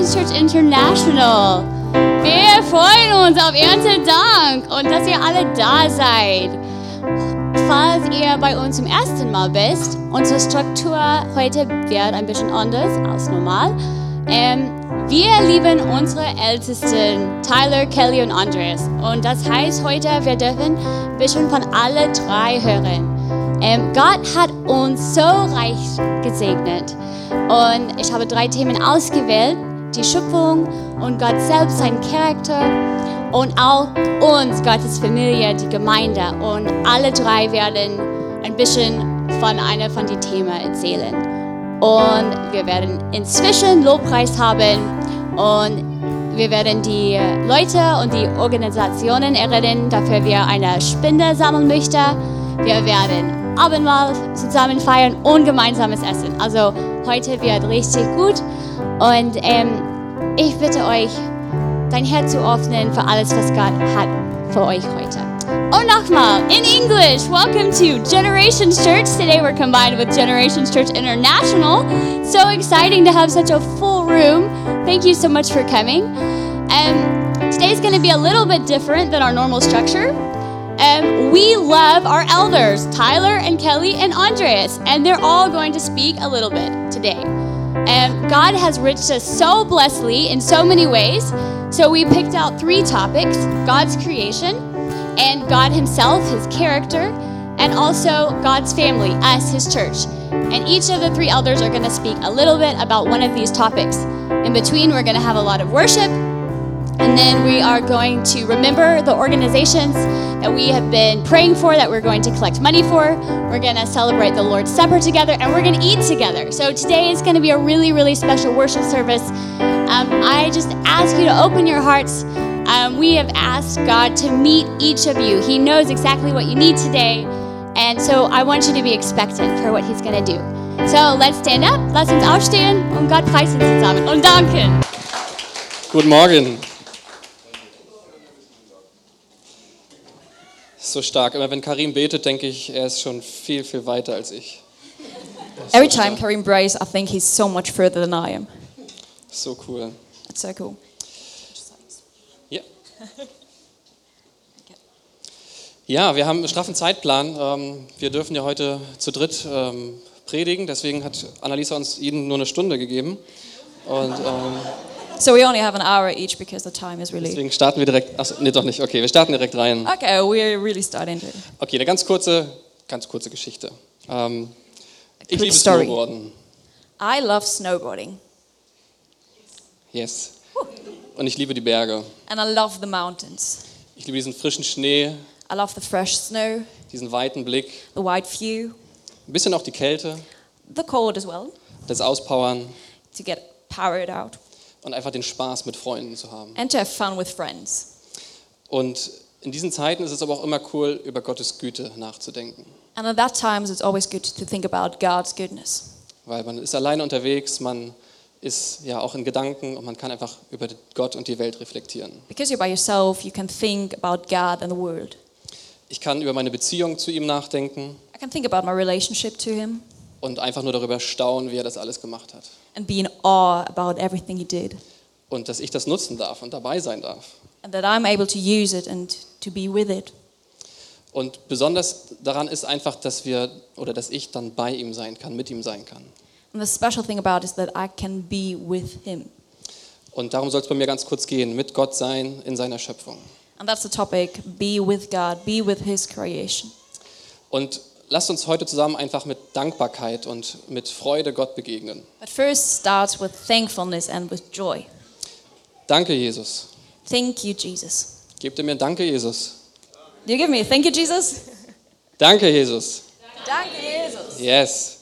Generations Church International. Wir freuen uns auf Erntedank und dass ihr alle da seid. Falls ihr bei uns zum ersten Mal bist, unsere Struktur heute wird ein bisschen anders als normal. Ähm, wir lieben unsere Ältesten, Tyler, Kelly und Andreas. Und das heißt heute, wir dürfen ein bisschen von alle drei hören. Ähm, Gott hat uns so reich gesegnet. Und ich habe drei Themen ausgewählt. Die Schöpfung und Gott selbst, sein Charakter und auch uns, Gottes Familie, die Gemeinde. Und alle drei werden ein bisschen von einer von den Themen erzählen. Und wir werden inzwischen Lobpreis haben und wir werden die Leute und die Organisationen erinnern, dafür wir eine Spende sammeln möchten. Wir werden Abendmahl zusammen feiern und gemeinsames Essen. Also heute wird richtig gut und ähm, ich bitte euch, dein Herz zu öffnen für alles, was Gott hat für euch heute. Und nochmal, in English, welcome to Generations Church. Today we're combined with Generations Church International. So exciting to have such a full room. Thank you so much for coming. Um, today's going to be a little bit different than our normal structure. Um, we love our elders, Tyler and Kelly and Andreas, and they're all going to speak a little bit today. And God has reached us so blessedly in so many ways. So we picked out three topics God's creation, and God Himself, His character, and also God's family, us, His church. And each of the three elders are going to speak a little bit about one of these topics. In between, we're going to have a lot of worship, and then we are going to remember the organizations that we have been praying for, that we're going to collect money for. We're going to celebrate the Lord's Supper together, and we're going to eat together. So today is going to be a really, really special worship service. Um, I just ask you to open your hearts. Um, we have asked God to meet each of you. He knows exactly what you need today. And so I want you to be expectant for what He's going to do. So let's stand up, lass uns aufstehen und Gott preisen zusammen und danken. Guten Morgen. So stark. Immer wenn Karim betet, denke ich, er ist schon viel, viel weiter als ich. Every time Karim prays, I think he's so much further than I am. So cool. That's so cool. Ja. Ja, wir haben einen straffen Zeitplan. Ähm, Wir dürfen ja heute zu dritt ähm, predigen, deswegen hat Annalisa uns jeden nur eine Stunde gegeben. Und ähm, So we only have an hour each because the time is really. deswegen starten wir direkt. Achso, nee, doch nicht. Okay, wir starten direkt rein. Okay, we're really starting to. Okay, eine ganz kurze, ganz kurze Geschichte. Ähm, ich liebe story. Snowboarden. I love snowboarding Yes. Und ich liebe die Berge. and I love the mountains. Ich liebe diesen frischen Schnee, I love the fresh snow, diesen weiten Blick, the wide view, ein bisschen auch die Kälte, the cold as well, das Auspowern to get powered out, und einfach den Spaß mit Freunden zu haben. and to have fun with friends. Und in diesen Zeiten ist es aber auch immer cool, über Gottes Güte nachzudenken. And at that times, it's always good to think about God's goodness Weil man ist alleine unterwegs, man ist ja auch in Gedanken und man kann einfach über Gott und die Welt reflektieren. because you're by yourself. You can think about God and the world. Ich kann über meine Beziehung zu ihm nachdenken I can think about my relationship to Him und einfach nur darüber staunen, wie er das alles gemacht hat. and be in awe about everything He did, Und dass ich das nutzen darf und dabei sein darf. and that I'm able to use it and to be with it. Und besonders daran ist einfach, dass wir oder dass ich dann bei ihm sein kann, mit ihm sein kann. And the special thing about it is that I can be with Him. Und darum soll es bei mir ganz kurz gehen, mit Gott sein in seiner Schöpfung. And that's the topic be with God, be with His creation. Und lasst uns heute zusammen einfach mit Dankbarkeit und mit Freude Gott begegnen. But first starts with thankfulness and with joy. Danke, Jesus. Thank you, Jesus. Gebt ihr mir Danke, Jesus. Do you give me thank you, Jesus? Danke, Jesus. Danke, Jesus. Yes.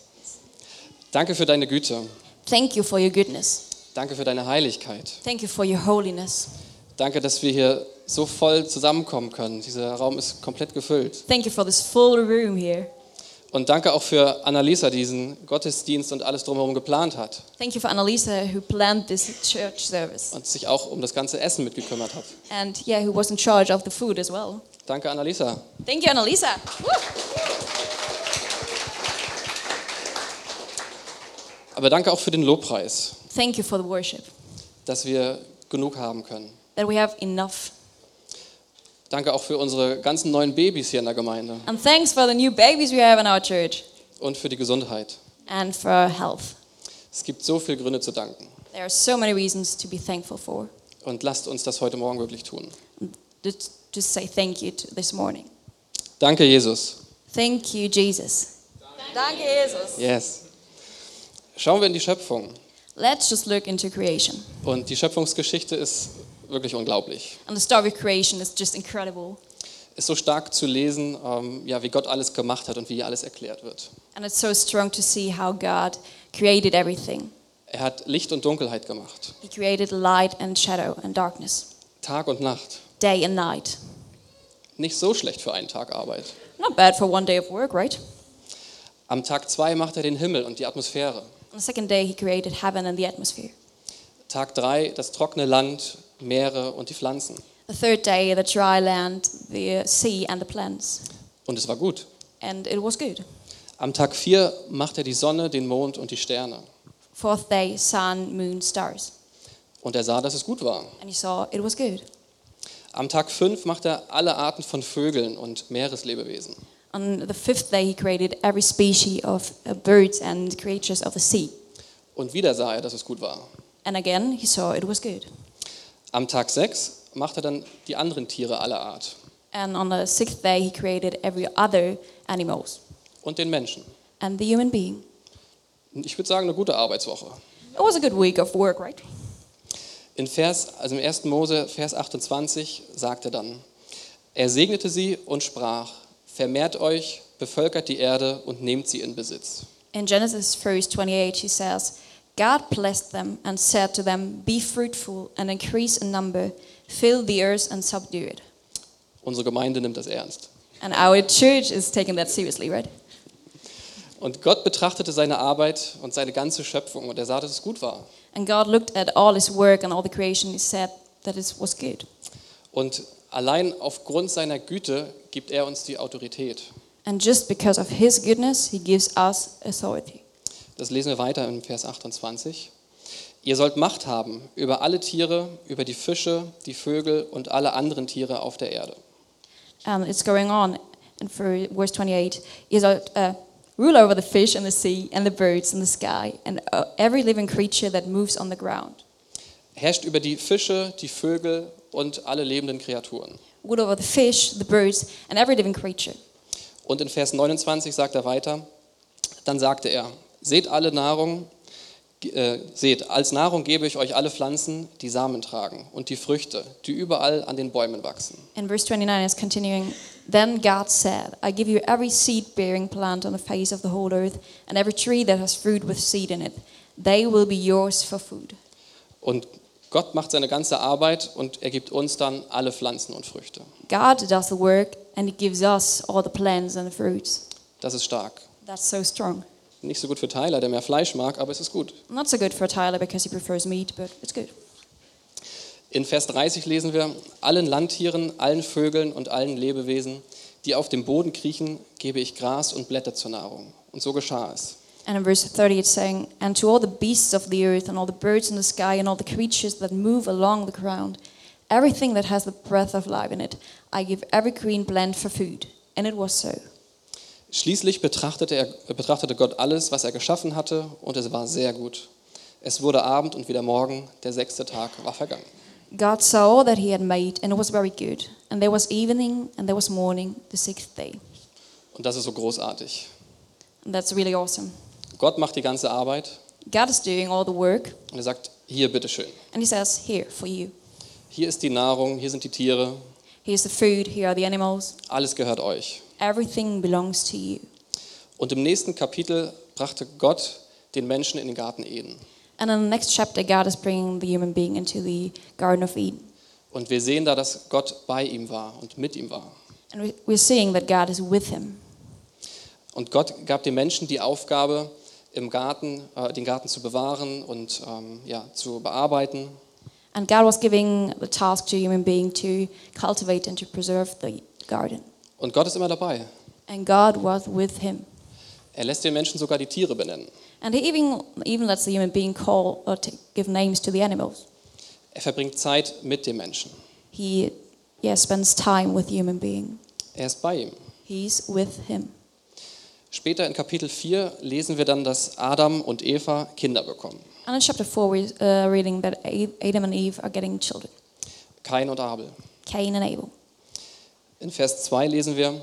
Danke für deine Güte. Thank you for your goodness. Danke für deine Heiligkeit. Thank you for your holiness. Danke, dass wir hier so voll zusammenkommen können. Dieser Raum ist komplett gefüllt. Thank you for this full room here. Und danke auch für Annalisa, die diesen Gottesdienst und alles drumherum geplant hat Thank you for Annalisa who planned this church service. und sich auch um das ganze Essen mitgekümmert hat. And yeah, who was in charge of the food as well. Danke, Annalisa. Thank you, Annalisa. Woo! Aber danke auch für den Lobpreis. Thank you for the worship. dass wir genug haben können. that we have enough. Danke auch für unsere ganzen neuen Babys hier in der Gemeinde And thanks for the new babies we have in our church und für die Gesundheit. and for health. Es gibt so viele Gründe zu danken. There are so many reasons to be thankful for. Und lasst uns das heute Morgen wirklich tun. Just say thank you to this morning. Danke, Jesus. Thank you, Jesus. Danke, Jesus. Yes. Schauen wir in die Schöpfung. Let's just look into creation. Und die Schöpfungsgeschichte ist wirklich unglaublich. And the story of creation is just incredible. Ist so stark zu lesen, ähm, ja, wie Gott alles gemacht hat und wie alles erklärt wird. And it's so strong to see how God created everything. Er hat Licht und Dunkelheit gemacht, He created light and shadow and darkness, Tag und Nacht. day and night. Nicht so schlecht für einen Tag Arbeit. Not bad for one day of work, right? Am Tag zwei macht er den Himmel und die Atmosphäre. On the second day, he created heaven and the atmosphere. Tag drei das trockene Land, Meere und die Pflanzen. The third day, the dry land, the sea, and the plants. Und es war gut. And it was good. Am Tag vier macht er die Sonne, den Mond und die Sterne. Fourth day, sun, moon, stars. Und er sah, dass es gut war. And he saw it was good. Am Tag fünf macht er alle Arten von Vögeln und Meereslebewesen. On the fifth day, he created every species of uh, birds and creatures of the sea. Und wieder sah er, dass es gut war. And again, he saw it was good. Am Tag sechs macht er dann die anderen Tiere aller Art And on the sixth day, he created every other animals und den Menschen. and the human being. Ich würde sagen, eine gute Arbeitswoche. It was a good week of work, right? In Vers, also im 1. Mose, Vers 28, sagt er dann, er segnete sie und sprach, vermehrt euch, bevölkert die Erde und nehmt sie in Besitz. In Genesis verse 28, he says, God blessed them and said to them, Be fruitful and increase in number, fill the earth and subdue it. Unsere Gemeinde nimmt das ernst. And our church is taking that seriously, right? Und Gott betrachtete seine Arbeit und seine ganze Schöpfung und er sah, dass es gut war. And God looked at all his work and all the creation, he said that it was good. Und allein aufgrund seiner Güte gibt er uns die Autorität. And just because of his goodness, he gives us authority. Das lesen wir weiter in Vers 28. Ihr sollt Macht haben über alle Tiere, über die Fische, die Vögel und alle anderen Tiere auf der Erde. And it's going on in for verse 28. He shall uh, rule over the fish and the sea and the birds in the sky and uh, every living creature that moves on the ground. Herrscht über die Fische, die Vögel und alle lebenden Kreaturen. Rule over the fish, the birds, and every living creature. Und in Vers 29 sagt er weiter, dann sagte er, seht alle Nahrung, äh, seht, als Nahrung gebe ich euch alle Pflanzen, die Samen tragen und die Früchte, die überall an den Bäumen wachsen. And verse 29 is continuing. Then God said, I give you every seed bearing plant on the face of the whole earth, and every tree that has fruit with seed in it. They will be yours for food. Und Gott macht seine ganze Arbeit und er gibt uns dann alle Pflanzen und Früchte. God does the work, and He gives us all the plants and the fruits. Das ist stark. That's so strong. Nicht so gut für Tyler, der mehr Fleisch mag, aber es ist gut. Not so good for Tyler because he prefers meat, but it's good. In Vers 30 lesen wir, allen Landtieren, allen Vögeln und allen Lebewesen, die auf dem Boden kriechen, gebe ich Gras und Blätter zur Nahrung. Und so geschah es. And in verse 30 it's saying, And to all the beasts of the earth, and all the birds in the sky, and all the creatures that move along the ground, everything that has the breath of life in it, I give every green plant for food. And it was so. Schließlich betrachtete, er, betrachtete Gott alles, was er geschaffen hatte, und es war sehr gut. Es wurde Abend und wieder Morgen, der sechste Tag war vergangen. God saw that he had made, and it was very good. And there was evening, and there was morning, the sixth day. Und das ist so großartig. And that's really awesome. Gott macht die ganze Arbeit God is doing all the work, und er sagt, hier bitteschön. and he says, Here, for you. Hier ist die Nahrung, hier sind die Tiere, Here's the food, here are the animals. alles gehört euch. Everything belongs to you. Und im nächsten Kapitel brachte Gott den Menschen in den Garten Eden. And in the next chapter, God is bringing the human being into the Garden of Eden. Und wir sehen da, dass Gott bei ihm war und mit ihm war. And we- we're seeing that God is with him. Und Gott gab den Menschen die Aufgabe, im Garten, äh, den Garten zu bewahren und ähm, ja, zu bearbeiten. And God was giving the task to human being to cultivate and to preserve the garden. Und Gott ist immer dabei. And God was with him. Er lässt den Menschen sogar die Tiere benennen. And he even, even lets the human being call or give names to the animals. Er verbringt Zeit mit dem Menschen. He yeah, spends time with human being. Er ist bei ihm. He's with him. Später in Kapitel 4 lesen wir dann, dass Adam und Eva Kinder bekommen. And in chapter 4, we're uh, reading that Adam and Eve are getting children Kain und Abel. Cain and Abel. In Vers 2 lesen wir,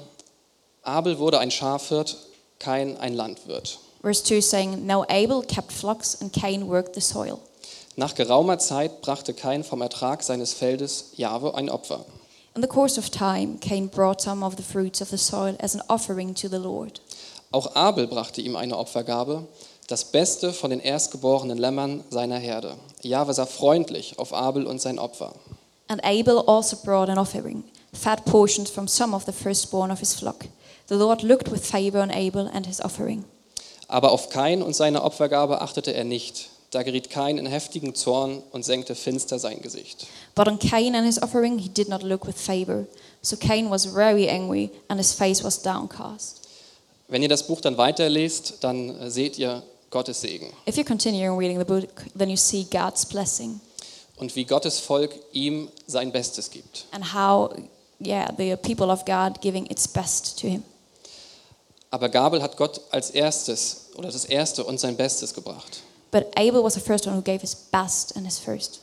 Abel wurde ein Schafhirt, Kain ein Landwirt. Verse 2 saying, Now Abel kept flocks and Cain worked the soil. Nach geraumer Zeit brachte Kain vom Ertrag seines Feldes Jahwe ein Opfer. In the course of time, Cain brought some of the fruits of the soil as an offering to the Lord. Auch Abel brachte ihm eine Opfergabe, das Beste von den erstgeborenen Lämmern seiner Herde. Jahwe sah freundlich auf Abel und sein Opfer. And Abel also brought an offering, fat portions from some of the firstborn of his flock. The Lord looked with favor on Abel and his offering. Aber auf Kain und seine Opfergabe achtete er nicht. Da geriet Kain in heftigen Zorn und senkte finster sein Gesicht. But on Cain and his offering he did not look with favor. So Cain was very angry and his face was downcast. Wenn ihr das Buch dann weiterlest, dann äh, seht ihr Gottes Segen If you continue reading the book, then you see God's blessing und wie Gottes Volk ihm sein Bestes gibt. and how, yeah, the people of God giving its best to him. Aber Gabel hat Gott als erstes oder das erste und sein Bestes gebracht. But Abel was the first one who gave his best and his first.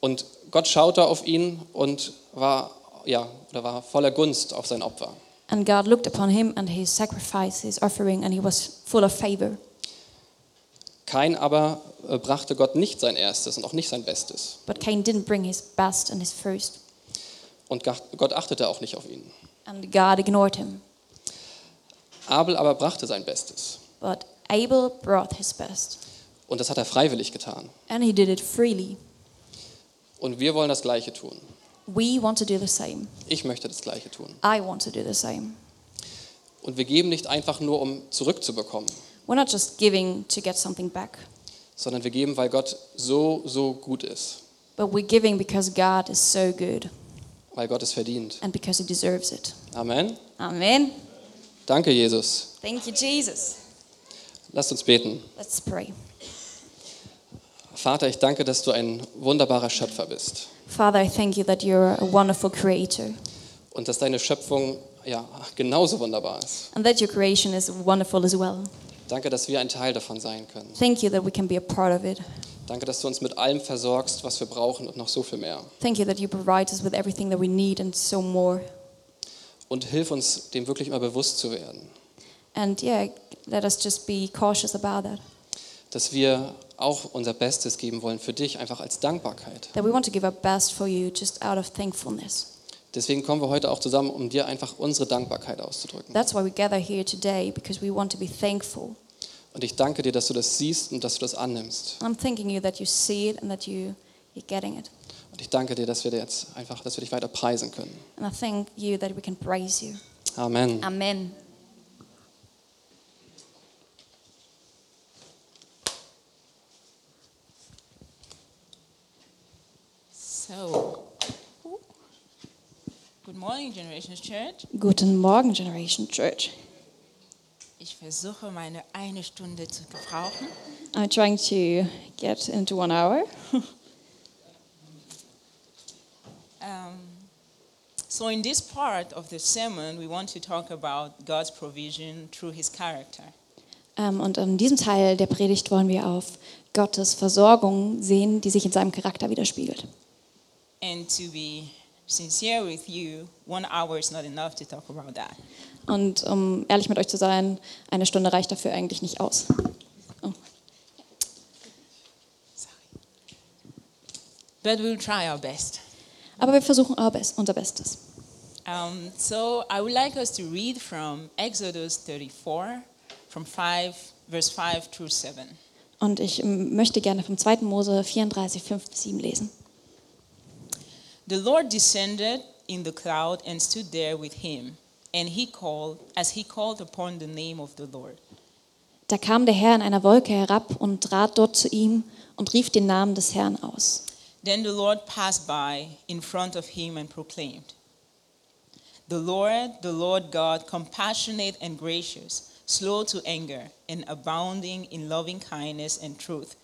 Und Gott schaute auf ihn und war, ja, oder war voller Gunst auf sein Opfer. And God looked upon him and his sacrifice, his offering, and he was full of favor. Kain aber äh, brachte Gott nicht sein erstes und auch nicht sein Bestes. But Cain didn't bring his best and his first. Und Gott achtete auch nicht auf ihn. And God ignored him. Abel aber brachte sein Bestes. But Abel brought his best. Und das hat er freiwillig getan. And he did it freely. Und wir wollen das Gleiche tun. We want to do the same. Ich möchte das Gleiche tun. I want to do the same. Und wir geben nicht einfach nur, um zurückzubekommen, We're not just giving to get something back, sondern wir geben, weil Gott so, so gut ist. but we're giving because God is so good Weil Gott es verdient. and because he deserves it. Amen. Amen. Danke, Jesus. Thank you, Jesus. Lasst uns beten. Let's pray. Vater, ich danke, dass du ein wunderbarer Schöpfer bist. Father, I thank you that you're a wonderful creator Und dass deine Schöpfung ja, genauso wunderbar ist. and that your creation is wonderful as well. Danke, dass wir ein Teil davon sein können. Thank you that we can be a part of it. Danke, dass du uns mit allem versorgst, was wir brauchen und noch so viel mehr. Thank you that you provide us with everything that we need and so more. Und hilf uns, dem wirklich immer bewusst zu werden. And yeah, let us just be cautious about that. Dass wir auch unser Bestes geben wollen für dich, einfach als Dankbarkeit. That we want to give our best for you just out of thankfulness. Deswegen kommen wir heute auch zusammen, um dir einfach unsere Dankbarkeit auszudrücken. That's why we gather here today because we want to be thankful. Und ich danke dir, dass du das siehst und dass du das annimmst. I'm thanking you that you see it and that you, you're getting it. Und ich danke dir, dass wir dir jetzt einfach, dass wir dich weiter preisen können. And I thank you that we can praise you. Amen. Amen. So, good morning, Generations Church. Guten Morgen, Generation Church. Ich versuche meine eine Stunde zu gebrauchen. I'm trying to get into one hour. Um, so, in this part of the sermon, we want to talk about God's provision through His character. Ähm, und in diesem Teil der Predigt wollen wir auf Gottes Versorgung sehen, die sich in seinem Charakter widerspiegelt. And to be sincere with you, one hour is not enough to talk about that. Und um ehrlich mit euch zu sein, eine Stunde reicht dafür eigentlich nicht aus. Oh. But we'll try our best. Aber wir versuchen our best, unser Bestes. Um, so, I would like us to read from Exodus 34, from 5, verse 5 through 7. Und ich möchte gerne vom 2. Mose 34, 5 bis 7 lesen. The Lord descended in the cloud and stood there with him, and he called, as he called upon the name of the Lord. Da kam der Herr in einer Wolke herab und trat dort zu ihm und rief den Namen des Herrn aus. Then the Lord passed by in front of him and proclaimed, The Lord, the Lord God, compassionate and gracious, slow to anger, and abounding in loving kindness and truth,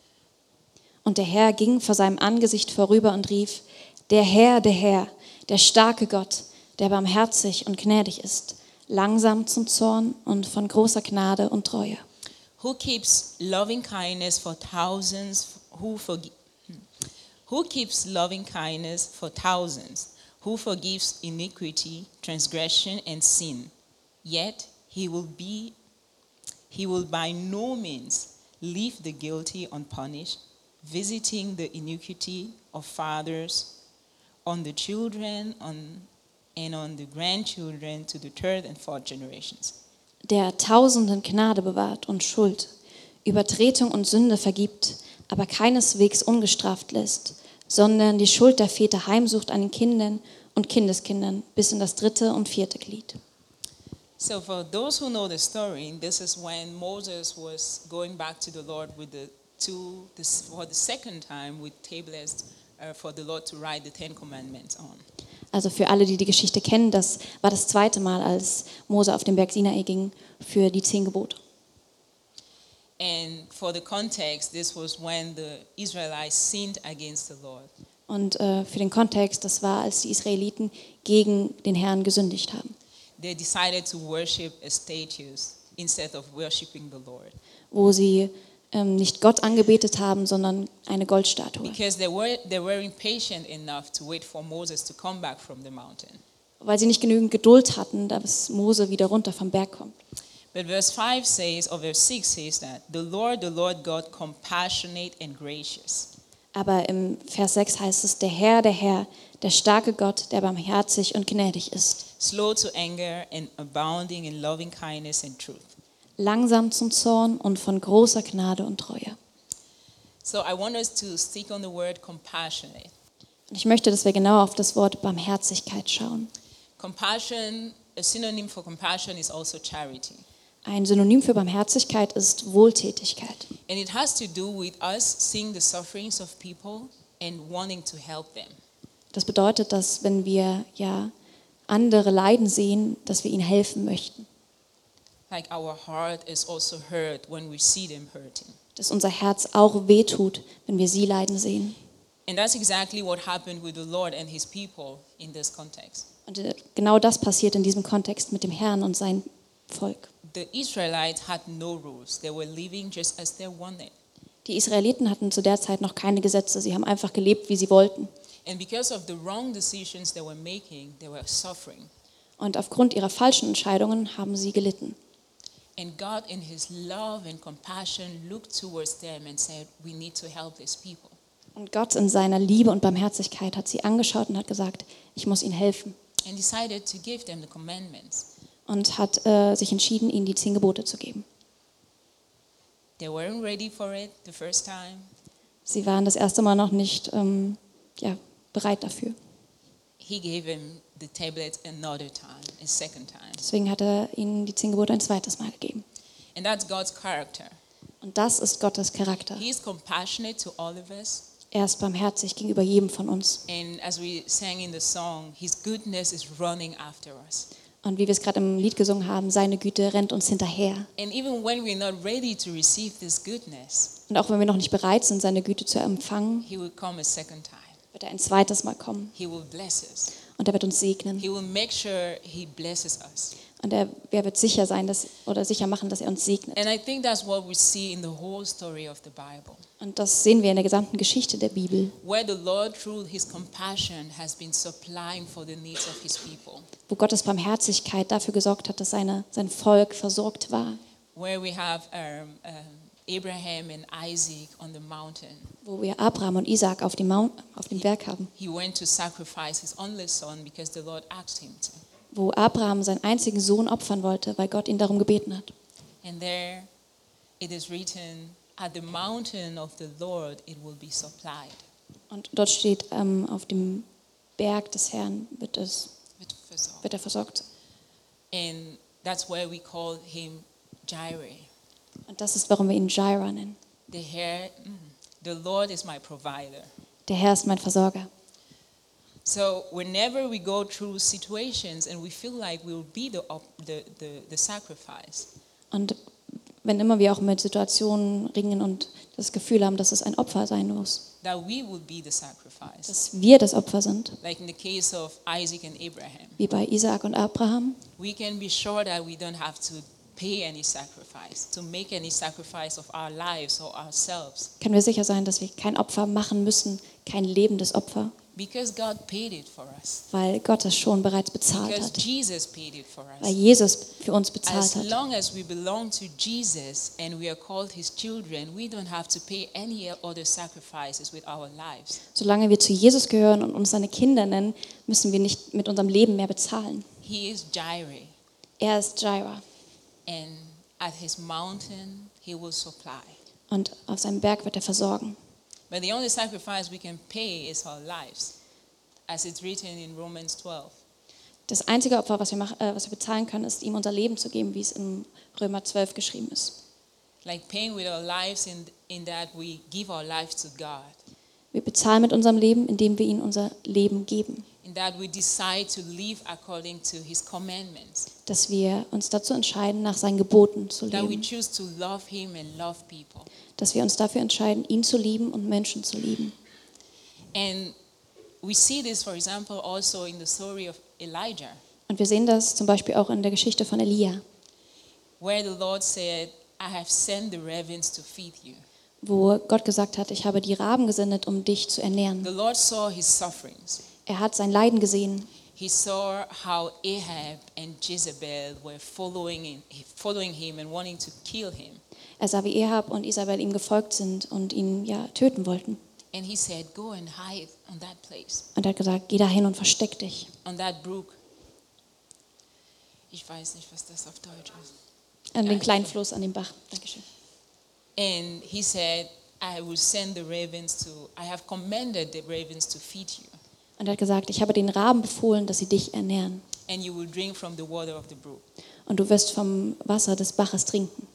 Und der Herr ging vor seinem Angesicht vorüber und rief, der Herr, der Herr, der starke Gott, der barmherzig und gnädig ist, langsam zum Zorn und von großer Gnade und Treue. who keeps loving kindness for thousands, who forgi- who keeps loving kindness for thousands, who forgives iniquity, transgression, and sin. Yet he will be he will by no means leave the guilty unpunished, visiting the iniquity of fathers on the children on, and on the grandchildren to the third and fourth generations. der Tausenden Gnade bewahrt und Schuld, Übertretung und Sünde vergibt, aber keineswegs ungestraft lässt, sondern die Schuld der Väter heimsucht an den Kindern und Kindeskindern bis in das dritte und vierte Glied. So, for those who know the story, this is when Moses was going back to the Lord with the two, this, for the second time, with tablets uh, for the Lord to write the Ten Commandments on. Also für alle, die die Geschichte kennen, das war das zweite Mal, als Mose auf den Berg Sinai ging für die zehn Gebote. And for the context, this was when the Israelites sinned against the Lord. Und äh, für den Kontext, das war, als die Israeliten gegen den Herrn gesündigt haben, They decided to worship a statues instead of worshiping the Lord. wo sie ähm, nicht Gott angebetet haben, sondern eine Goldstatue. Because they, were, they weren't patient enough to wait for Moses to come back from the mountain. Weil sie nicht genügend Geduld hatten, dass Mose wieder runter vom Berg kommt. But verse 5 says, or verse 6 says that the Lord, the Lord God, compassionate and gracious. Aber im Vers 6 heißt es, der Herr, der Herr, der starke Gott, der barmherzig und gnädig ist, slow to anger and abounding in loving kindness and truth. Langsam zum Zorn und von großer Gnade und Treue. So I want us to stick on the word compassionate. Und ich möchte, dass wir genau auf das Wort Barmherzigkeit schauen. Compassion, a synonym for compassion is also charity. Ein Synonym für Barmherzigkeit ist Wohltätigkeit. And it has to do with us seeing the sufferings of people and wanting to help them. Das bedeutet, dass wenn wir ja andere leiden sehen, dass wir ihnen helfen möchten. Like our heart is also hurt when we see them hurting. Dass unser Herz auch wehtut, wenn wir sie leiden sehen. And that's exactly what happened with the Lord and his people in this context. Und äh, genau das passiert in diesem Kontext mit dem Herrn und seinem Volk. The Israelites had no rules. They were living just as they wanted. Die Israeliten hatten zu der Zeit noch keine Gesetze. Sie haben einfach gelebt, wie sie wollten. And because of the wrong decisions they were making, they were suffering. Und aufgrund ihrer falschen Entscheidungen haben sie gelitten. And God, in His love and compassion, looked towards them and said, We need to help these people. Und Gott in seiner Liebe und Barmherzigkeit hat sie angeschaut und hat gesagt, ich muss ihnen helfen. And decided to give them the commandments. Und hat äh, sich entschieden, ihnen die zehn Gebote zu geben. They weren't ready for it the first time. Sie waren das erste Mal noch nicht ähm, ja, bereit dafür. He gave them the tablets another time, a second time. Deswegen hat er ihnen die zehn Gebote ein zweites Mal gegeben. And that's God's character. Und das ist Gottes Charakter. He is compassionate to all of us. Er ist barmherzig gegenüber jedem von uns. And as we sang in the song, His goodness is running after us. Und wie wir es gerade im Lied gesungen haben, seine Güte rennt uns hinterher. And even when we're not ready to receive this goodness, Und auch wenn wir noch nicht bereit sind, seine Güte zu empfangen, He will come a second time. wird er ein zweites Mal kommen. Und er wird uns segnen. He will make sure He blesses us. Und er, er wird sicher sein, dass, oder sicher machen, dass er uns segnet. And I think that's what we see in the whole story of the Bible, Und das sehen wir in der gesamten Geschichte der Bibel, where the Lord, through His compassion, has been supplying for the needs of His people. wo Gottes Barmherzigkeit dafür gesorgt hat, dass seine, sein Volk versorgt war. Where we have um, um, Abraham and Isaac on the mountain. Wo wir Abraham und Isaac auf dem, Mount, auf dem Berg haben. He went to sacrifice his only son because the Lord asked him to. Wo Abraham seinen einzigen Sohn opfern wollte, weil Gott ihn darum gebeten hat. And there it is written, At the mountain of the Lord it will be supplied. Und dort steht, ähm, auf dem Berg des Herrn wird, es, With versorgt. wird er versorgt. And that's where we call him Jireh. Und das ist, warum wir ihn Jireh nennen. The, Herr, mm, the Lord is my provider. Der Herr ist mein Versorger. So whenever we go through situations and we feel like we'll be the, the, the, the sacrifice, Und wenn immer wir auch mit Situationen ringen und das Gefühl haben, dass es ein Opfer sein muss, dass wir das Opfer sind, Like in the case of Isaac and Abraham. wie bei Isaak und Abraham, We can be sure that we don't have to pay any sacrifice, to make any sacrifice of our lives or ourselves, können wir sicher sein, dass wir kein Opfer machen müssen, kein lebendes Opfer, because God paid it for us. weil Gott das schon bereits bezahlt Because hat, Jesus paid it for weil us. Jesus für uns bezahlt As hat. long as we belong to Jesus and we are called his children, we don't have to pay any other sacrifices with our lives. Solange wir zu Jesus gehören und uns seine Kinder nennen, müssen wir nicht mit unserem Leben mehr bezahlen. He is Jireh, Er ist Jireh and at his mountain, he will supply. und auf seinem Berg wird er versorgen. But the only sacrifice we can pay is our lives, as it's written in Romans 12. Das einzige Opfer, was wir, mach, äh, was wir bezahlen können, ist ihm unser Leben zu geben, wie es in Römer 12 geschrieben ist. Like paying with our lives in, in that we give our lives to God, Wir bezahlen mit unserem Leben, indem wir ihm unser Leben geben. In that we decide to live according to his commandments, Dass wir uns dazu entscheiden, nach seinen Geboten zu that we leben. choose to love him and love people. Dass wir uns dafür entscheiden, ihn zu lieben und Menschen zu lieben. And we see this, for example, also in the story of Elijah, Und wir sehen das zum Beispiel auch in der Geschichte von Elia, where the Lord said, I have sent the ravens to feed you. wo Gott gesagt hat, ich habe die Raben gesendet, um dich zu ernähren. The Lord saw his sufferings. Er hat sein Leiden gesehen. He saw how Ahab and Jezebel were following him, following him and wanting to kill him. Er sah, wie Ahab und Isabel ihm gefolgt sind und ihn ja töten wollten. And he said, Go and hide on that place, Und er hat gesagt, geh dahin und versteck dich on that brook. Ich weiß nicht, was das auf Deutsch ist. an den kleinen Fluss, an den Bach. Dankeschön. And he said, I will send the ravens to, I have commanded the ravens to feed you, Und er hat gesagt, ich habe den Raben befohlen, dass sie dich ernähren. and you will drink from the water of the brook. Und du wirst vom Wasser des Baches trinken.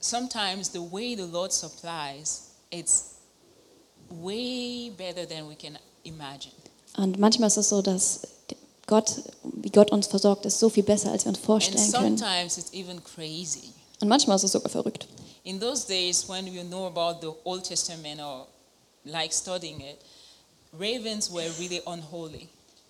Sometimes the way the Lord supplies, it's way better than we can imagine. Und manchmal ist es so, dass Gott, wie Gott uns versorgt, ist so viel besser, als wir uns And vorstellen können. sometimes it's even crazy. Und manchmal ist es sogar verrückt. In those days, when you know about the Old Testament or like studying it, ravens were really unholy.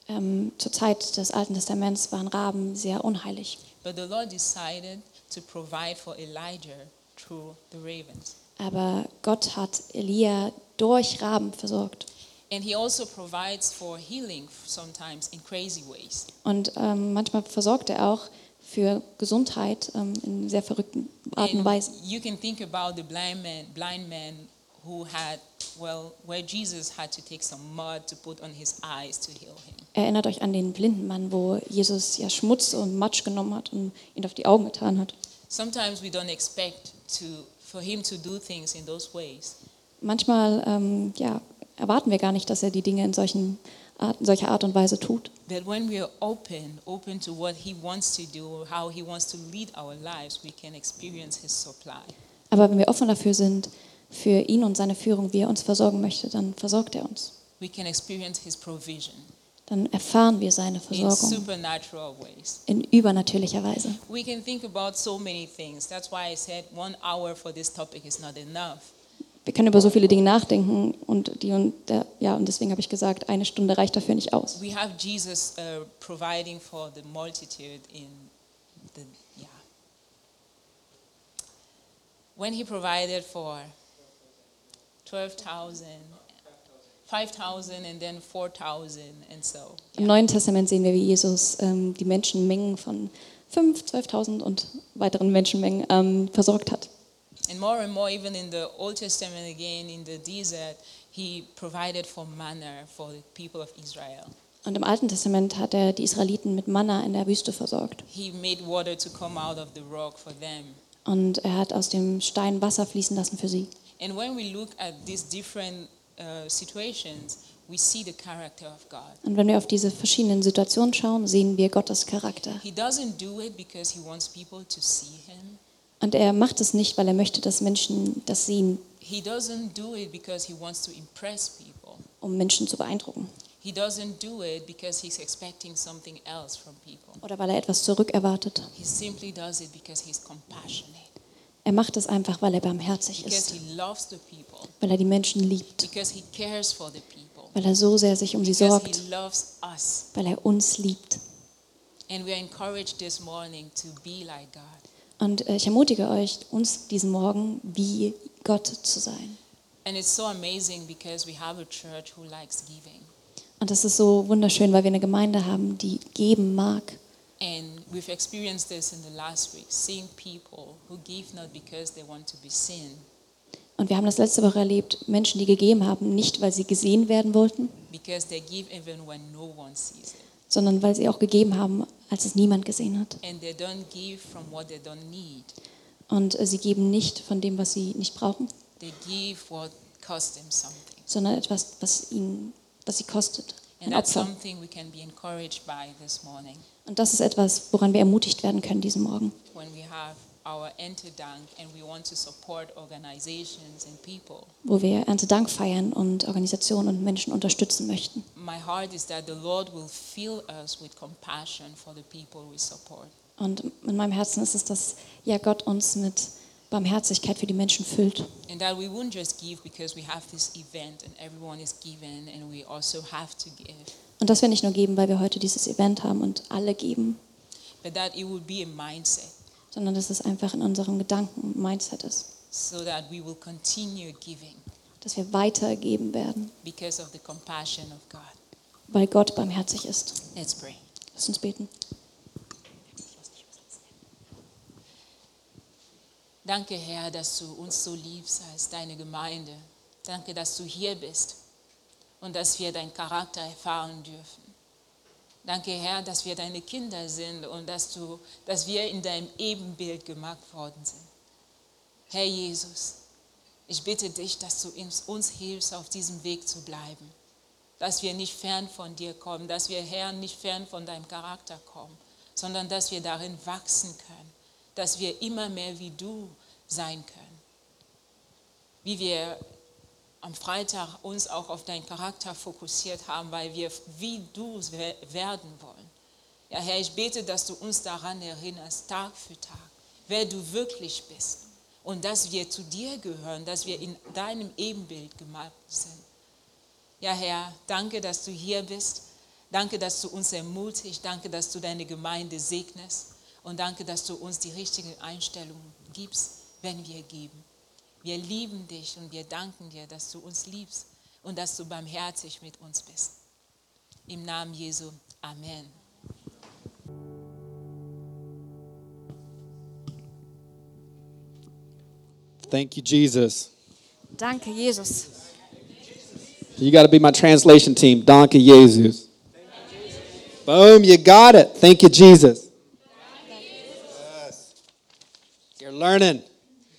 Ähm, zur Zeit des Alten Testaments waren Raben sehr unheilig. But the Lord decided to provide for Elijah through the ravens. Aber Gott hat Elia durch Raben versorgt. And he also provides for healing sometimes in crazy ways. Und ähm, manchmal versorgt er auch für Gesundheit ähm, in sehr verrückten Arten und Weisen. you can think about the blind man, blind man who had, well, where Jesus had to take some mud to put on his eyes to heal him. Erinnert euch an den blinden Mann, wo Jesus ja Schmutz und Matsch genommen hat und ihn auf die Augen getan hat. Sometimes we don't expect to, for him to do things in those ways. Manchmal ähm, ja, erwarten wir gar nicht, dass er die Dinge in solchen Art, solcher Art und Weise tut. But when we are open, open to what he wants to do, how he wants to lead our lives, we can experience his supply. Aber wenn wir offen dafür sind, für ihn und seine Führung, wie er uns versorgen möchte, dann versorgt er uns. We can experience his provision Dann erfahren wir seine in Versorgung in übernatürlicher Weise. We can think about so many things. That's why I said one hour for this topic is not enough. Wir können über so viele Dinge nachdenken und, die, und, der, ja, und deswegen habe ich gesagt, eine Stunde reicht dafür nicht aus. We have Jesus uh, providing for the multitude in the, yeah. When he provided for 12,000, 5,000 and then 4,000 and so. Im Neuen Testament sehen wir, wie Jesus ähm, die Menschenmengen von 5, 12.000 und weiteren Menschenmengen ähm, versorgt hat. And more and more, even in the Old Testament again, in the desert, he provided for manna for the people of Israel. Und im Alten Testament hat er die Israeliten mit Manna in der Wüste versorgt. He made water to come out of the rock for them. Und er hat aus dem Stein Wasser fließen lassen für sie. And when we look at these different uh, situations, we see the character of God. Und wenn wir auf diese verschiedenen Situationen schauen, sehen wir Gottes Charakter. He doesn't do it because he wants people to see him. Und er macht es nicht, weil er möchte, dass Menschen das sehen, He doesn't do it because he wants to impress people. um Menschen zu beeindrucken. He doesn't do it because he's expecting something else from people. oder weil er etwas zurückerwartet. He simply does it because he's compassionate, Er macht es einfach, weil er barmherzig ist, weil er die Menschen liebt, weil er so sehr sich um sie sorgt, weil er uns liebt. Und äh, ich ermutige euch, uns diesen Morgen wie Gott zu sein. And it's so amazing because we have a church who likes giving. Und das ist so wunderschön, weil wir eine Gemeinde haben, die geben mag. And we've experienced this in the last week, seeing people who give not because they want to be seen, Und wir haben das letzte Woche erlebt, Menschen, die gegeben haben, nicht weil sie gesehen werden wollten, because they give even when no one sees it. sondern weil sie auch gegeben haben, als es niemand gesehen hat. And they don't give from what they don't need. Und äh, sie geben nicht von dem, was sie nicht brauchen, They give what costs them something. sondern etwas, was ihnen, was sie kostet. And Ein that's Opfer. something we can be encouraged by this morning Und das ist etwas, woran wir ermutigt werden können diesen Morgen. wo wir Erntedank feiern und Organisationen und Menschen unterstützen möchten. Und in meinem Herzen ist es, dass ja Gott uns mit Barmherzigkeit für die Menschen füllt. And that we won't just give because we have this event and everyone is given and we also have to give, Und dass wir nicht nur geben, weil wir heute dieses Event haben und alle geben, but that it will be a mindset sondern dass es einfach in unserem Gedanken Mindset ist, so that we will continue giving dass wir weitergeben werden, because of the compassion of God. weil Gott barmherzig ist. Let's pray. Lass uns beten. Danke, Herr, dass du uns so liebst als deine Gemeinde. Danke, dass du hier bist und dass wir deinen Charakter erfahren dürfen. Danke, Herr, dass wir deine Kinder sind und dass, du, dass wir in deinem Ebenbild gemacht worden sind. Herr Jesus, ich bitte dich, dass du uns- hilfst, auf diesem Weg zu bleiben. Dass wir nicht fern von dir kommen, dass wir, Herr, nicht fern von deinem Charakter kommen, sondern dass wir darin wachsen können, dass wir immer mehr wie du sein können. Wie wir am Freitag uns auch auf deinen Charakter fokussiert haben, weil wir wie du we- werden wollen. Ja, Herr, ich bete, dass du uns daran erinnerst, Tag für Tag, wer du wirklich bist und dass wir zu dir gehören, dass wir in deinem Ebenbild gemacht sind. Ja, Herr, danke, dass du hier bist. Danke, dass du uns ermutigst. Danke, dass du deine Gemeinde segnest. Und danke, dass du uns die richtige Einstellung gibst, wenn wir geben. Wir lieben dich und wir danken dir, dass du uns liebst und dass du barmherzig mit uns bist. Im Namen Jesu. Amen. Thank you, Jesus. Danke, Jesus. You got to be my translation team. Danke, Jesus. Boom, you got it. Thank you, Jesus. Yes. You're learning.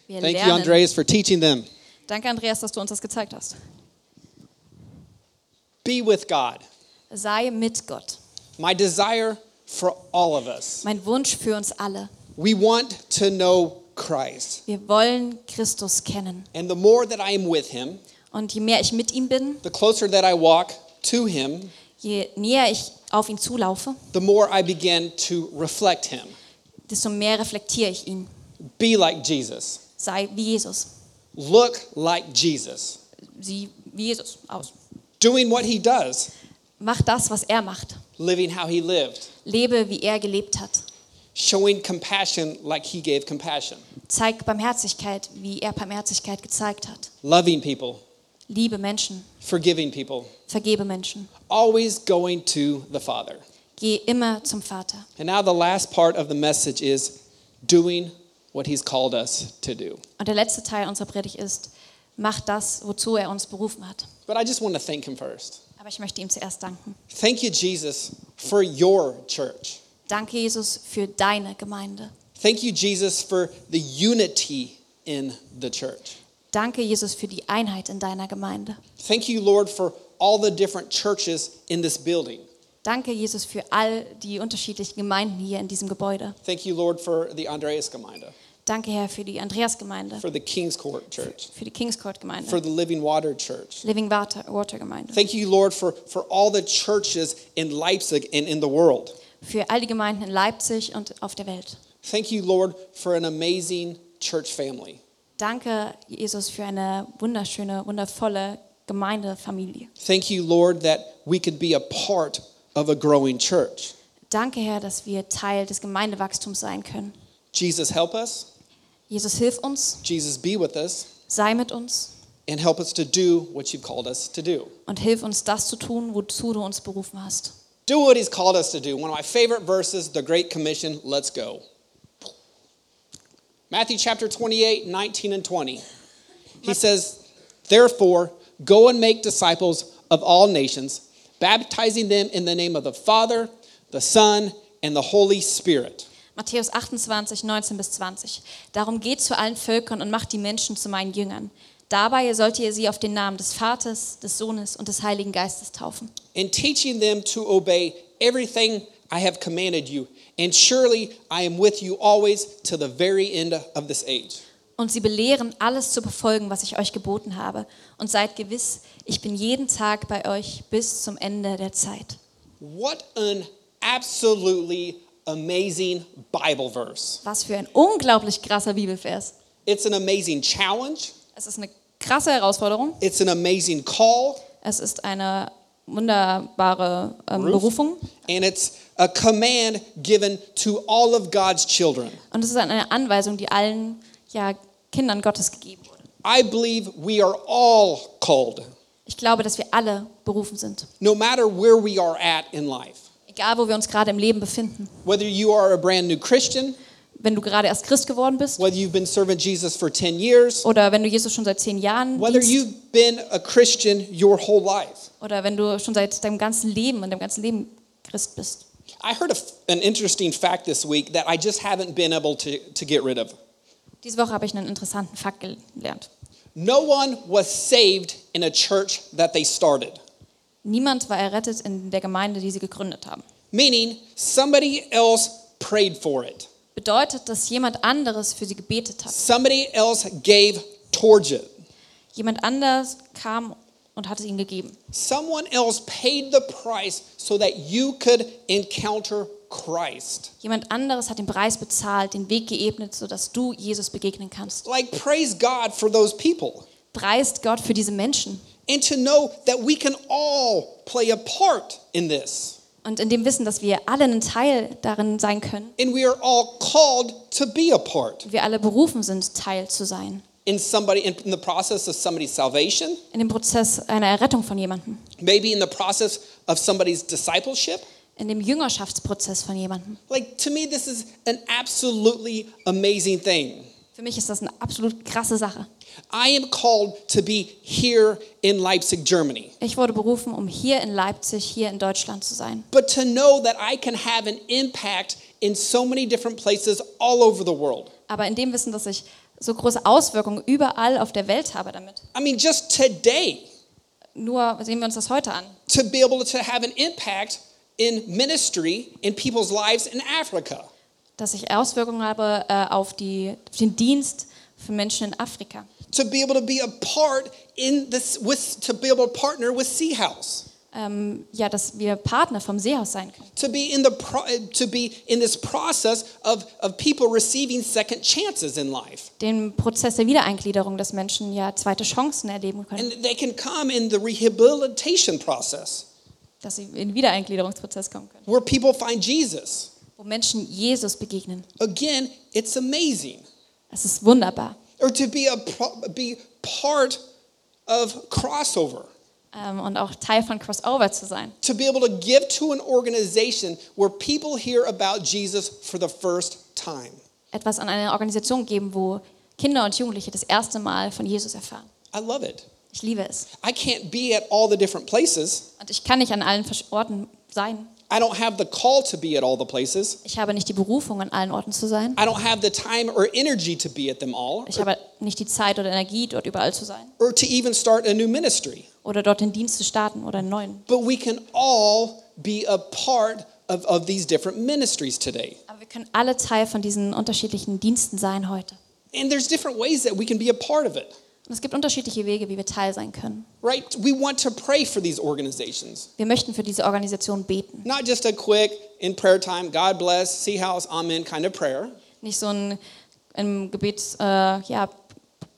Wir Thank you, lernen. Andreas, for teaching them. Danke, Andreas, dass du uns das gezeigt hast. Be with God. Sei mit Gott. My desire for all of us. Mein Wunsch für uns alle. We want to know Christ. Wir wollen Christus kennen. And the more that I am with him, Und je mehr ich mit ihm bin, the closer that I walk to him, je näher ich auf ihn zulaufe, the more I begin to reflect him. desto mehr reflektiere ich ihn. Be like Jesus. Sei wie Jesus. Look like Jesus. Sieh wie Jesus aus. Doing what he does, Mach das, was er macht. living how he lived. Lebe, wie er gelebt hat. showing compassion like he gave compassion, Zeig Barmherzigkeit, wie er Barmherzigkeit gezeigt hat. loving people, Liebe Menschen. forgiving people, Vergebe Menschen. always going to the Father. Geh immer zum Vater. And now the last part of the message is doing what he's called us to do. Und der letzte Teil unserer Predigt ist, mach das, wozu er uns berufen hat. But I just want to thank him first. Aber ich möchte ihm zuerst danken. Thank you, Jesus, for your church. Danke, Jesus, für deine Gemeinde. Thank you, Jesus, for the unity in the church. Danke, Jesus, für die Einheit in deiner Gemeinde. Thank you, Lord, for all the different churches in this building. Danke, Jesus, für all die unterschiedlichen Gemeinden hier in diesem Gebäude. Thank you, Lord, for the Andreas Gemeinde. Danke, Herr, für die Andreas-Gemeinde, for the King's Court Church, für die Kings Court-Gemeinde, for the Living Water Church. Living Water- Water-Gemeinde, Thank you, Lord, for, for all the churches in Leipzig and in the world. für all die Gemeinden in Leipzig und auf der Welt. Thank you, Lord, for an amazing church family. Danke, Jesus, für eine wunderschöne, wundervolle Gemeindefamilie. Thank you, Lord, that we could be a part of a growing church. Danke, Herr, dass wir Teil des Gemeindewachstums sein können. Jesus, help us. Jesus, hilf uns, Jesus, be with us. sei mit uns And help us to do what you've called us to do. und hilf uns, das zu tun, wozu du uns berufen hast. Do what he's called us to do. One of my favorite verses, the Great Commission. Let's go. Matthew chapter 28, 19 and 20. He says, Therefore, go and make disciples of all nations, baptizing them in the name of the Father, the Son, and the Holy Spirit. Matthäus 28, 19 bis 20. Darum geht zu allen Völkern und macht die Menschen zu meinen Jüngern. Dabei sollt ihr sie auf den Namen des Vaters, des Sohnes und des Heiligen Geistes taufen. and teaching them to obey everything I have commanded you. And surely I am with you always to the very end of this age. Und sie belehren, alles zu befolgen, was ich euch geboten habe. Und seid gewiss, ich bin jeden Tag bei euch bis zum Ende der Zeit. What an absolutely amazing Bible verse. Was für ein unglaublich krasser Bibelvers. It's an amazing challenge, Es ist eine krasse Herausforderung. it's an amazing call, Es ist eine wunderbare ähm, Ruf. Berufung. and it's a command given to all of God's children. Und es ist eine Anweisung, die allen ja, Kindern Gottes gegeben wurde. I believe we are all called, Ich glaube, dass wir alle berufen sind. no matter where we are at in life. Egal, wo wir uns gerade im Leben befinden. Whether you are a brand new Christian, Wenn du gerade erst Christ geworden bist whether you've been serving Jesus for 10 years, oder wenn du Jesus schon seit zehn Jahren whether dienst you've been a Christian your whole life. oder wenn du schon seit deinem ganzen Leben und deinem ganzen Leben Christ bist. I heard a an interesting fact this week that I just haven't been able to, to get rid of. Diese Woche habe ich einen interessanten Fakt gelernt. No one was saved in a church that they started, Niemand war errettet in der Gemeinde, die sie gegründet haben. meaning somebody else prayed for it, Bedeutet, dass jemand anderes für sie gebetet hat. somebody else gave towards it, Jemand anders kam und hat es ihnen gegeben. someone else paid the price so that you could encounter Christ. Jemand anderes hat den Preis bezahlt, den Weg geebnet, sodass du Jesus begegnen kannst. Like, praise God for those people. Preist Gott für diese Menschen. And to know that we can all play a part in this. Und in dem Wissen, dass wir alle einen Teil darin sein können, And we are all called to be a part wir alle berufen sind, Teil zu sein. in somebody in the process of somebody's salvation, In dem Prozess einer Errettung von jemandem. maybe in the process of somebody's discipleship. In dem Jüngerschaftsprozess von jemandem. Like to me this is an absolutely amazing thing. Für mich ist das eine absolut krasse Sache. I am called to be here in Leipzig, Germany. Ich wurde berufen, um hier in Leipzig, hier in Deutschland zu sein. But to know that I can have an impact in so many different places all over the world. Aber in dem Wissen, dass ich so große Auswirkungen überall auf der Welt habe damit. I mean just today Nur sehen wir uns das heute an. to be able to have an impact in ministry in people's lives in Africa. Dass ich Auswirkungen habe äh, auf, die, auf den Dienst für Menschen in Afrika. To be able to be a part in this with to be able to partner with Sea House Ähm, ja, dass wir Partner vom Seehaus sein können. to be in the pro, to be in this process of of people receiving second chances in life Den Prozess der Wiedereingliederung, dass Menschen ja zweite Chancen erleben können. and they can come in the rehabilitation process Dass sie in den Wiedereingliederungsprozess kommen können. where people find Jesus Wo Menschen Jesus begegnen. again it's amazing Es ist wunderbar. Or to be a be part of crossover Ähm, und auch Teil von Crossover zu sein. to be able to give to an organization where people hear about Jesus for the first time Etwas an eine Organisation geben, wo Kinder und Jugendliche das erste Mal von Jesus erfahren. I love it Ich liebe es. I can't be at all the different places. Und ich kann nicht an allen Orten sein. I don't have the call to be at all the places. Ich habe nicht die Berufung, an allen Orten zu sein. I don't have the time or energy to be at them all Ich habe nicht die Zeit oder Energie, dort überall zu sein. or to even start a new ministry. Oder dort den Dienst zu starten oder einen neuen. But we can all be a part of, of these different ministries today. Aber wir können alle Teil von diesen unterschiedlichen Diensten sein heute. And there's different ways that we can be a part of it. Und es gibt unterschiedliche Wege, wie wir Teil sein können. Right? We want to pray for these organizations. Wir möchten für diese Organisation beten. Not just a quick in prayer time, God bless, see house, amen kind of prayer. Nicht so ein im Gebet, äh, ja,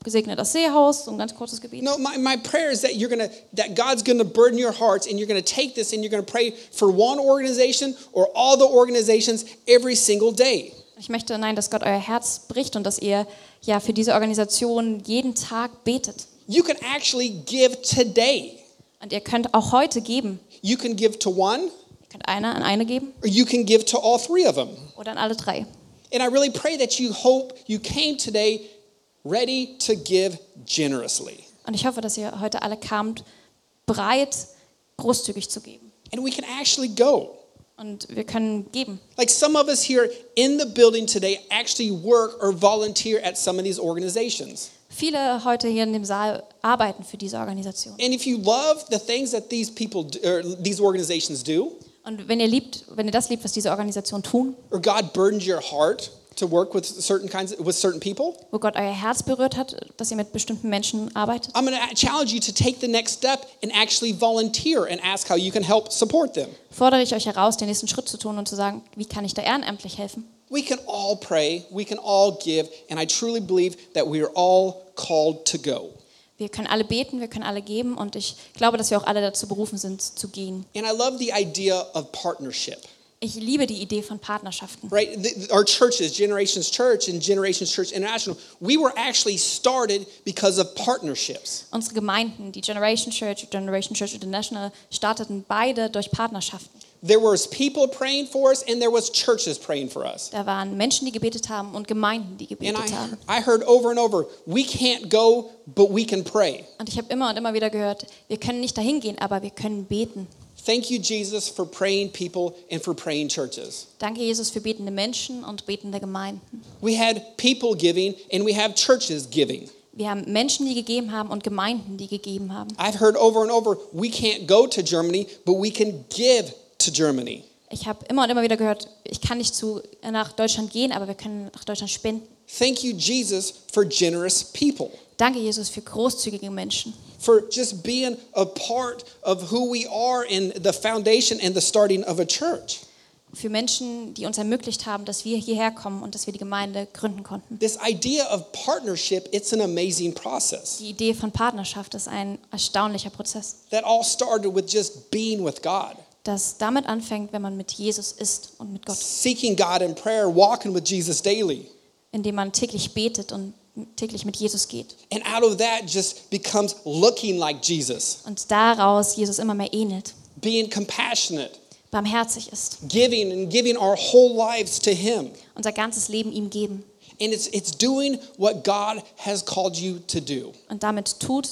gesegnet das Seehaus, so ein ganz kurzes Gebet. No, my, my prayer is that you're gonna that God's gonna burden your hearts and you're gonna take this and you're gonna pray for one organization or all the organizations every single day. Ich möchte, nein, dass Gott euer Herz bricht und dass ihr ja für diese Organisation jeden Tag betet. You can actually give today. Und ihr könnt auch heute geben. You can give to one, Ihr könnt einer an eine geben or you can give to all three of them. oder an alle drei. And I really pray that you hope you came today ready to give generously. Und ich hoffe, dass ihr heute alle kamt, bereit, großzügig zu geben. And we can actually go. Und wir können geben. Like some of us here in the building today actually work or volunteer at some of these organizations. Viele heute hier in dem Saal arbeiten für diese Organisation. And if you love the things that these people do, or these organizations do, Und wenn ihr liebt, wenn ihr das liebt, was diese Organisationen tun, or God burdened your heart to work with certain kinds with certain people, wo Gott euer Herz berührt hat, dass ihr mit bestimmten Menschen arbeitet, I'm going to challenge you to take the next step and actually volunteer and ask how you can help support them. fordere ich euch heraus, den nächsten Schritt zu tun und zu sagen, wie kann ich da ehrenamtlich helfen? We can all pray, we can all give, and I truly believe that we are all called to go. Wir können alle beten, wir können alle geben und ich glaube, dass wir auch alle dazu berufen sind, zu gehen. And I love the idea of partnership. Ich liebe die Idee von Partnerschaften. Right? The- our churches, Generations Church and Generations Church International, we were actually started because of partnerships. Unsere Gemeinden, die Generation Church, Generation Church International, starteten beide durch Partnerschaften. There was people praying for us and there was churches praying for us. Da waren Menschen, die gebetet haben und Gemeinden, die And gebetet I, haben. I heard over and over, we can't go, but we can pray. Und ich habe immer und immer wieder gehört, wir können nicht dahin gehen, aber wir können beten. Thank you, Jesus, for praying people and for praying churches. Danke, Jesus, für betende Menschen und betende Gemeinden. We had people giving and we have churches giving. Wir haben Menschen, die gegeben haben und Gemeinden, die gegeben haben. I've heard over and over, we can't go to Germany, but we can give to Germany. Ich habe immer und immer wieder gehört, ich kann nicht zu, nach Deutschland gehen, aber wir können nach Deutschland spenden. Thank you, Jesus, for generous people, Danke, Jesus, für großzügige Menschen. for just being a part of who we are in the foundation and the starting of a church. Für Menschen, die uns ermöglicht haben, dass wir hierher kommen und dass wir die Gemeinde gründen konnten. This idea of partnership, it's an amazing process. Die Idee von Partnerschaft ist ein erstaunlicher Prozess, That all started with just being with God, das damit anfängt, wenn man mit Jesus ist und mit Gott, seeking God in prayer, walking with Jesus daily. indem man täglich betet und täglich mit Jesus geht. And out of that just becomes looking like Jesus, Und daraus Jesus immer mehr ähnelt, being compassionate, barmherzig ist, giving and giving our whole lives to Him. unser ganzes Leben ihm geben And it's, it's doing what God has called you to do. und damit tut,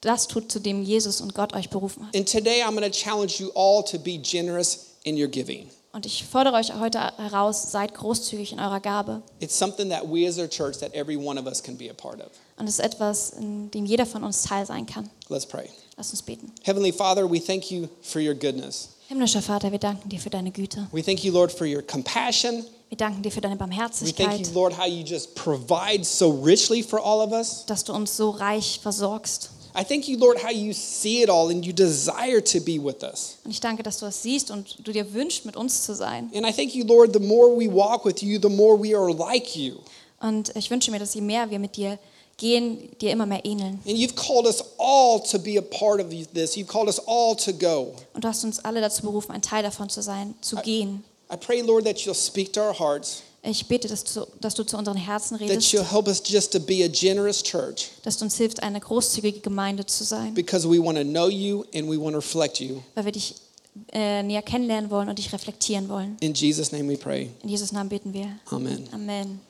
das tut, zu dem Jesus und Gott euch berufen hat. And today I'm going to challenge you all to be generous in your giving. Und ich fordere euch heute heraus, seid großzügig in eurer Gabe. It's something that we as a church, that every one of us can be a part of. Und es ist etwas, in dem jeder von uns Teil sein kann. Let's pray. Lasst uns beten. Heavenly Father, we thank you for your goodness. Himmlischer Vater, wir danken dir für deine Güte. We thank you, Lord, for your compassion. Wir danken dir für deine We thank Barmherzigkeit, you, Lord, how you just provide so richly for all of us. dass du uns so reich versorgst. I thank you, Lord, how you see it all and you desire to be with us. Und ich danke, dass du es siehst und du dir wünschst, mit uns zu sein. And I thank you, Lord, the more we walk with you, the more we are like you. Und ich wünsche mir, dass je mehr wir mit dir gehen, dir immer mehr ähneln. And you've called us all to be a part of this. You've called us all to go. Und du hast uns alle dazu berufen, ein Teil davon zu sein, zu gehen. I pray, Lord, that you'll speak to our hearts, Ich bete, dass du, dass du zu unseren Herzen that redest, you'll help us just to be a generous church dass du uns hilfst, eine großzügige Gemeinde zu sein, because we want to know you and we want to reflect you. weil wir dich äh, näher kennenlernen wollen und dich reflektieren wollen. In Jesus' name we pray. In Jesus Namen beten wir. Amen. Amen.